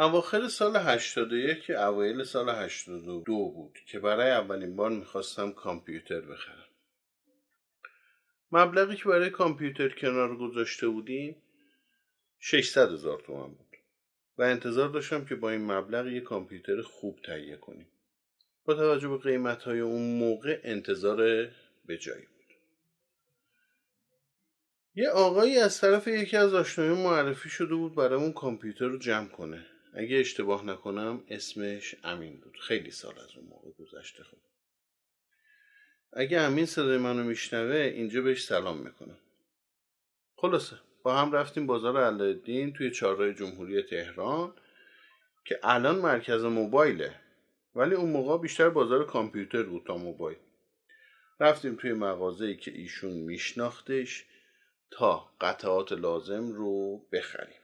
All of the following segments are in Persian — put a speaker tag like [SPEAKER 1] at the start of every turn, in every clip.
[SPEAKER 1] اواخر سال 81 که اوایل سال 82 بود که برای اولین بار می‌خواستم کامپیوتر بخرم. مبلغی که برای کامپیوتر کنار گذاشته بودیم 600 هزار تومن بود. و انتظار داشتم که با این مبلغ یک کامپیوتر خوب تهیه کنیم. با توجه به قیمت های اون موقع انتظار به جایی بود. یه آقایی از طرف یکی از آشنایان معرفی شده بود برامون کامپیوتر رو جمع کنه. اگه اشتباه نکنم اسمش امین بود. خیلی سال از اون موقع گذشته خود اگه امین صدای منو میشنوه اینجا بهش سلام می‌کنم. خلاصه با هم رفتیم بازار علالدین توی چهارراه جمهوری تهران که الان مرکز موبایله. ولی اون موقع بیشتر بازار کامپیوتر بود تا موبایل. رفتیم توی مغازه‌ای که ایشون میشناختش تا قطعات لازم رو بخریم.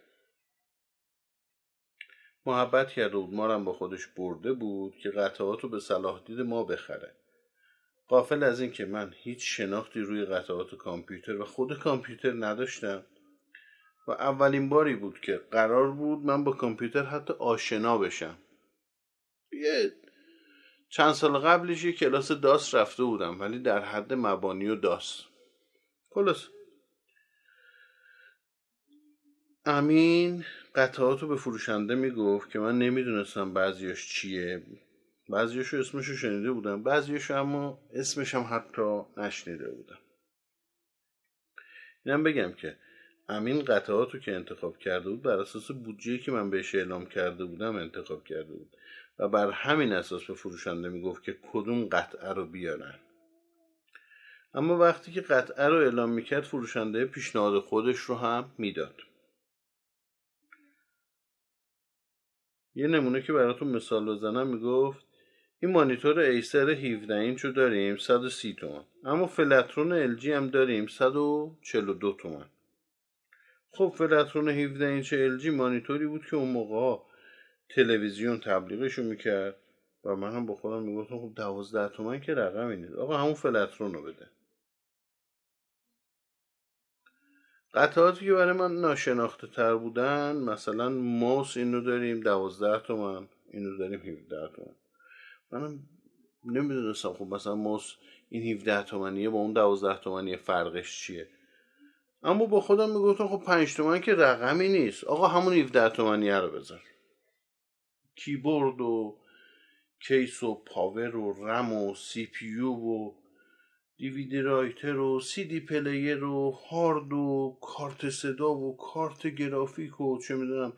[SPEAKER 1] محبت کرده بود ما با خودش برده بود که قطعات رو به صلاح دید ما بخره. قافل از این که من هیچ شناختی روی قطعات کامپیوتر و خود کامپیوتر نداشتم و اولین باری بود که قرار بود من با کامپیوتر حتی آشنا بشم. یه چند سال قبلش یه کلاس داس رفته بودم ولی در حد مبانی و داس. خلاص امین قطعات رو به فروشنده می‌گفت که من نمی‌دونستم بعضیاش چیه. بعضیاش رو اسمش رو شنیده بودم. بعضیاش اما اسمش هم حتی نشنیده بودم. اینم بگم که امین قطعات رو که انتخاب کرده بود بر اساس بودجه که من بهش اعلام کرده بودم انتخاب کرده بود. و بر همین اساس به فروشنده می‌گفت که کدوم قطعه رو بیارن. اما وقتی که قطعه رو اعلام می‌کرد فروشنده پیشنهاد خودش رو هم می‌داد. یه نمونه که براتون مثال بزنم می‌گفت این مانیتور ایسر 17 اینچ رو داریم 130 تومن اما فلترون LG هم داریم 142 تومن خب فلترون 17 اینچ LG مانیتوری بود که اون موقع تلویزیون تبلیغشو می‌کرد و من هم با خودم می‌گفتم خب 12 تومن که رقمی نیست آقا همون فلترون رو بده. قطعاتی که برای من ناشناخته تر بودن مثلا ماوس اینو داریم 12 تومن اینو داریم 17 تومن. منم نمی‌دونستم خب مثلا ماوس این 17 تومنیه با اون 12 تومنیه فرقش چیه؟ اما با خودم می‌گفتم خب 5 تومن که رقمی نیست. آقا همون 17 تومنیه رو بذار. کیبورد و کیس و پاور و رم و CPU و DVD writer و CD player و هارد و کارت صدا و کارت گرافیک و چه می‌دونم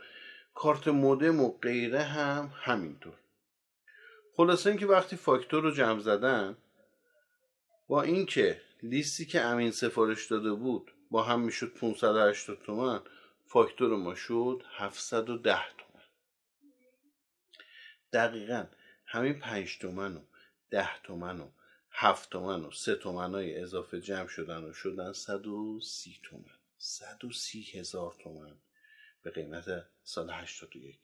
[SPEAKER 1] کارت مودم و غیره هم همینطور. خلاصه اینکه وقتی فاکتور رو جمع زدن با اینکه لیستی که امین سفارش داده بود با هم می‌شد 580 تومن فاکتور ما شد 710 تومن. دقیقا همین 5 تومن و 10 تومن و 7 تومن و 3 تومن های اضافه جمع شدن و شدن 130 تومن. 130 هزار تومن به قیمت سال 81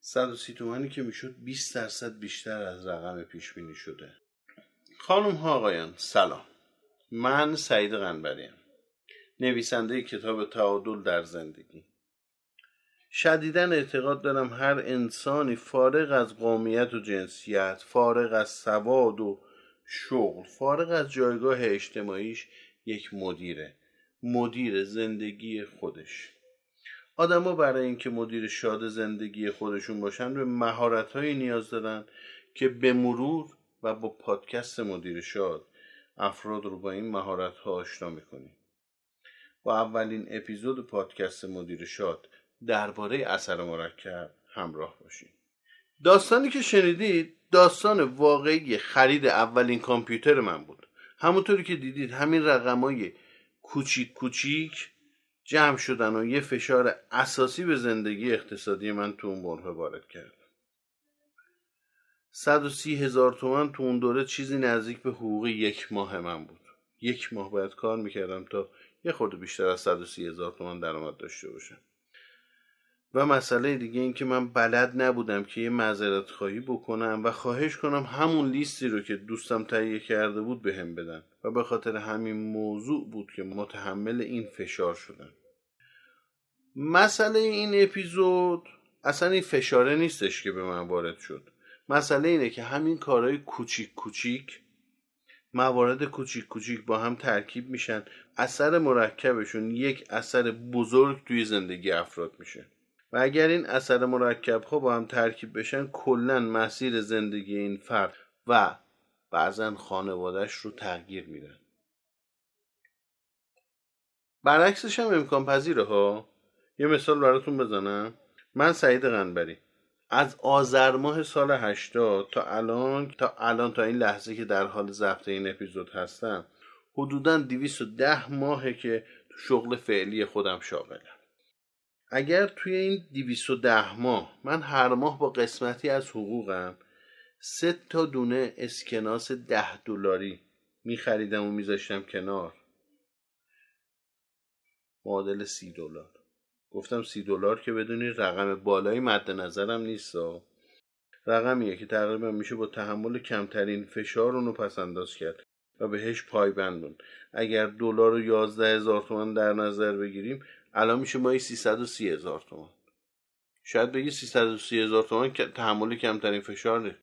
[SPEAKER 1] 130 تومنی که می‌شد 20 درصد بیشتر از رقم پیش بینی شده. خانم ها آقایان سلام. من سعید قنبریم نویسنده کتاب تعادل در زندگی. شدیدا اعتقاد دارم هر انسانی فارغ از قومیت و جنسیت فارغ از سواد و شغل فارغ از جایگاه اجتماعیش یک مدیره. مدیر زندگی خودش. آدما برای اینکه مدیر شاد زندگی خودشون باشن به مهارت نیاز دارن که به مرور و با پادکست مدیر شاد افراد رو با این مهارت ها آشنا می‌کنیم. با اولین اپیزود پادکست مدیر شاد درباره اثر مرکب همراه باشیم. داستانی که شنیدید داستان واقعی خرید اولین کامپیوتر من بود. همونطوری که دیدید همین رقمای کوچیک کوچیک جمع شدن و یه فشار اساسی به زندگی اقتصادی من تو اون بره وارد کرد. 130 هزار تومن تو اون دوره چیزی نزدیک به حقوق یک ماه من بود. یک ماه باید کار می‌کردم تا یه خورده بیشتر از 130 هزار تومن درآمد داشته باشم. و مسئله دیگه این که من بلد نبودم که یه معذرت خواهی بکنم و خواهش کنم همون لیستی رو که دوستم تهیه کرده بود به هم بدن و به خاطر همین موضوع بود که متحمل این فشار شدم مسئله این اپیزود اصلا این فشاره نیستش که به من وارد شد. مسئله اینه که همین کارهای کوچیک کوچیک موارد کوچیک کوچیک با هم ترکیب میشن اثر مرکبشون یک اثر بزرگ توی زندگی افراد میشه. و اگر این اثر مرکب ها با هم ترکیب بشن کلا مسیر زندگی این فرد و بعضا خانوادهش رو تغییر میدن. برعکسش هم امکان پذیره ها؟ یه مثال براتون بزنم. من سعید غنبری. از آذر ماه سال 80 تا الان تا الان تا این لحظه که در حال ضبط این اپیزود هستم حدودا 210 ماهه که شغل فعلی خودم شاغلم. اگر توی این 210 ماه من هر ماه با قسمتی از حقوقم سه تا دونه اسکناس ده دلاری میخریدم و میذاشتم کنار. معادل سی دلار. گفتم سی دلار که بدونی رقم بالایی مد نظرم نیست رقمیه که تقریبا میشه با تحمل کمترین فشار اونو پس انداز کرد و بهش پایبند اگر دلار رو یازده هزار تومن در نظر بگیریم الان میشه مایی سی هزار تومن شاید بگی سی هزار تومن که تحمل کمترین فشار نیست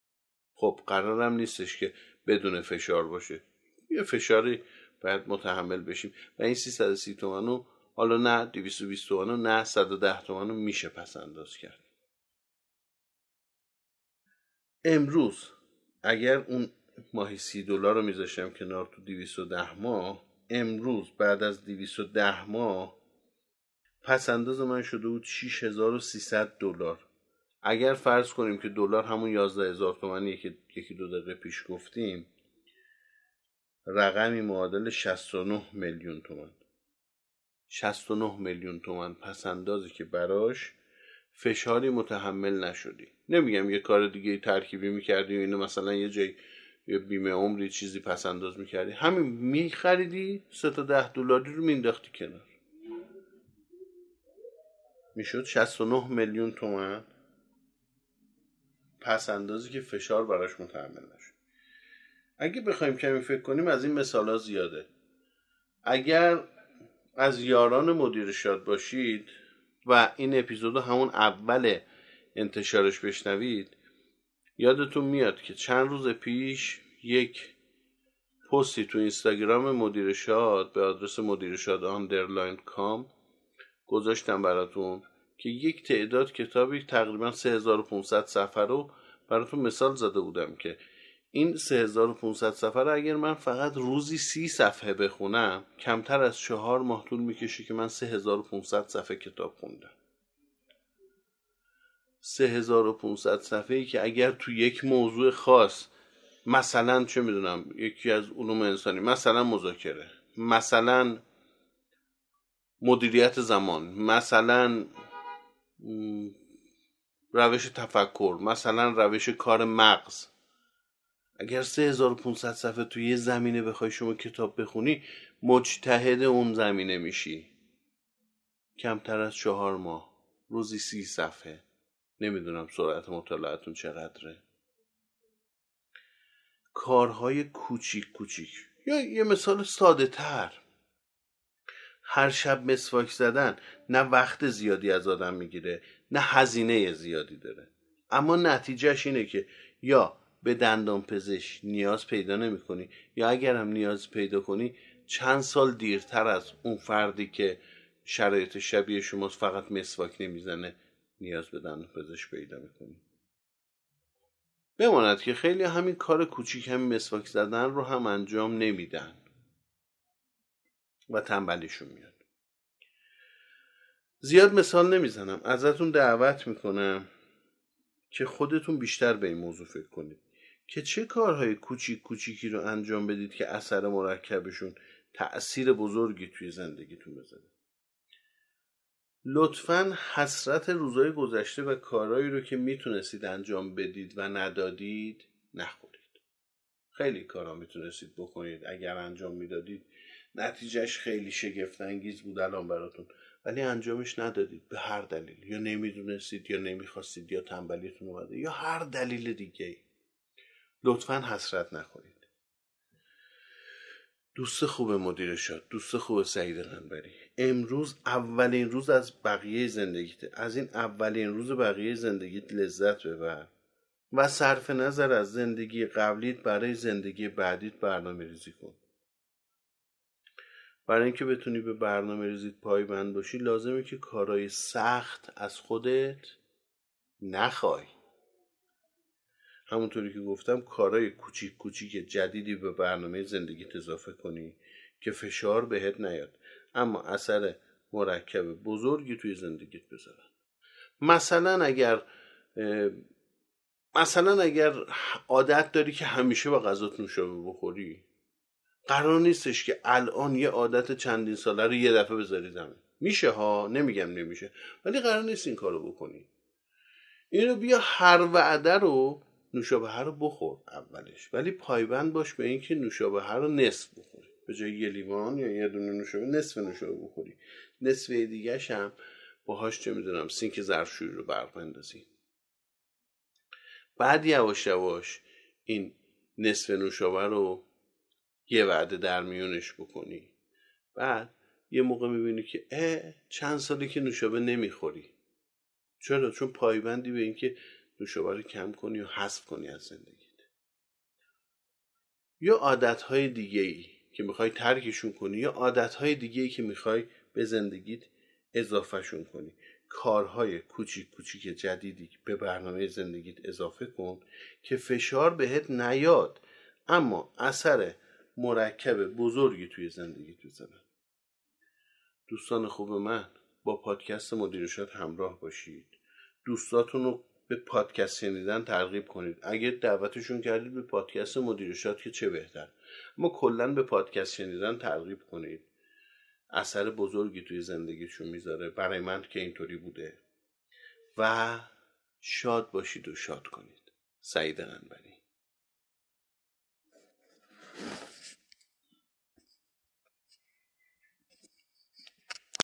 [SPEAKER 1] خب قرارم نیستش که بدون فشار باشه. یه فشاری باید متحمل بشیم. و این 330 تومن رو حالا نه 220 تومن رو نه 110 تومن رو میشه پس انداز کرد. امروز اگر اون ماهی سی دلار رو میذاشتم کنار تو 210 ماه امروز بعد از 210 ماه پس انداز من شده بود 6300 دلار. اگر فرض کنیم که دلار همون 11 هزار تومنیه که یکی دو دقیقه پیش گفتیم رقمی معادل 69 میلیون تومن 69 میلیون تومن پس اندازی که براش فشاری متحمل نشدی. نمیگم یه کار دیگه ترکیبی می‌کردی و اینو مثلا یه جای یه بیمه عمری چیزی پس انداز می‌کردی. همین میخریدی سه تا ده دلاری رو مینداختی کنار. می‌شد. 69 میلیون تومن پس اندازی که فشار براش متحمل نشد. اگه بخوایم کمی فکر کنیم از این مثال ها زیاده. اگر از یاران مدیر شاد باشید و این اپیزود همون اول انتشارش بشنوید یادتون میاد که چند روز پیش یک پستی تو اینستاگرام مدیر شاد به آدرس مدیر شاد underline com گذاشتم براتون که یک تعداد کتابی تقریبا 3500 صفحه رو براتون مثال زده بودم که این 3500 صفحه رو اگر من فقط روزی سی صفحه بخونم کمتر از چهار ماه طول می‌کشه که من 3500 صفحه کتاب خوندم. 3500 صفحه ای که اگر تو یک موضوع خاص مثلا چه می‌دونم یکی از علوم انسانی مثلا مذاکره مثلا مدیریت زمان. مثلا روش تفکر مثلا روش کار مغز. اگر 3500 صفحه توی یه زمینه بخوای شما کتاب بخونی مجتهد اون زمینه میشی. کمتر از چهار ماه. روزی سی صفحه. نمی‌دونم سرعت مطالعتون چقدره. کارهای کوچیک کوچیک. یا یه مثال ساده تر هر شب مسواک زدن نه وقت زیادی از آدم می‌گیره نه هزینه زیادی داره. اما نتیجهش اینه که یا به دندان پزشک نیاز پیدا نمی کنی یا اگر هم نیاز پیدا کنی چند سال دیرتر از اون فردی که شرایط شبیه شماست فقط مسواک نمی‌زنه نیاز به دندان پزشک پیدا می‌کنی. بماند که خیلی همین کار کوچیک همین مسواک زدن رو هم انجام نمیدن. و تنبلیشون میاد. زیاد مثال نمی‌زنم. ازتون دعوت می‌کنم که خودتون بیشتر به این موضوع فکر کنید. که چه کارهای کوچیک کوچیکی رو انجام بدید که اثر مرکبشون تأثیر بزرگی توی زندگیتون بذاره. لطفا حسرت روزهای گذشته و کارهایی رو که می‌تونستید انجام بدید و ندادید نخورید. خیلی کارا می‌تونستید بکنید. اگر انجام می‌دادید نتیجهش خیلی شگفت انگیز بود الان براتون. ولی انجامش ندادید به هر دلیل. یا نمی‌دونستید یا نمی‌خواستید یا تنبلیتون اومده یا هر دلیل دیگه لطفا حسرت نکنید. دوست خوب مدیر شد دوست خوب سعید قنبری امروز اولین روز از بقیه زندگیت. از این اولین روز بقیه زندگیت لذت ببر و صرف نظر از زندگی قبلیت برای زندگی بعدیت برنامه ریزی کن. برای اینکه بتونی به برنامه ریزیت پایبند باشی لازمه که کارهای سخت از خودت نخوای. همونطوری که گفتم کارهای کوچیک کوچیک جدیدی به برنامه زندگیت اضافه کنی که فشار بهت نیاد. اما اثر مرکب بزرگی توی زندگیت بذارن. مثلا اگر مثلا اگر عادت داری که همیشه با غذات نوشابه بخوری قرار نیستش که الان یه عادت چندین ساله رو یه دفعه بذاری زمین. میشه ها؟ نمیگم نمیشه. ولی قرار نیست این کارو بکنی. اینو بیا هر وعده رو نوشابه رو بخور اولش. ولی پایبند باش به اینکه نوشابه رو نصف بخوری. به جای یه لیوان یا یه دونه نوشابه نصف نوشابه بخوری. نصف دیگه هم باهاش چه می‌دونم سینک ظرفشویی رو برق بندازی بعد یواش یواش این نصف نوشابه رو یه وعده در میونش بکنی. بعد یه موقع می‌بینی که اه چند سالی که نوشابه نمی‌خوری. چرا؟ چون پایبندی به اینکه نوشابه رو کم کنی و حذف کنی از زندگیت. یا عادت های دیگه ای که می‌خوای ترکشون کنی یا عادت های دیگه ای که می‌خوای به زندگیت اضافهشون کنی. کارهای کوچیک کوچیک جدیدی به برنامه زندگیت اضافه کن که فشار بهت نیاد. اما اثر مرکب بزرگی توی زندگیت می‌زنن دوستان خوب من با پادکست مدیر شاد همراه باشید. دوستاتون رو به پادکست شنیدن ترغیب کنید. اگه دعوتشون کردید به پادکست مدیر شاد که چه بهتر. اما کلا به پادکست شنیدن ترغیب کنید. اثر بزرگی توی زندگیشون می‌ذاره. برای من که اینطوری بوده. و شاد باشید و شاد کنید. سعید انبری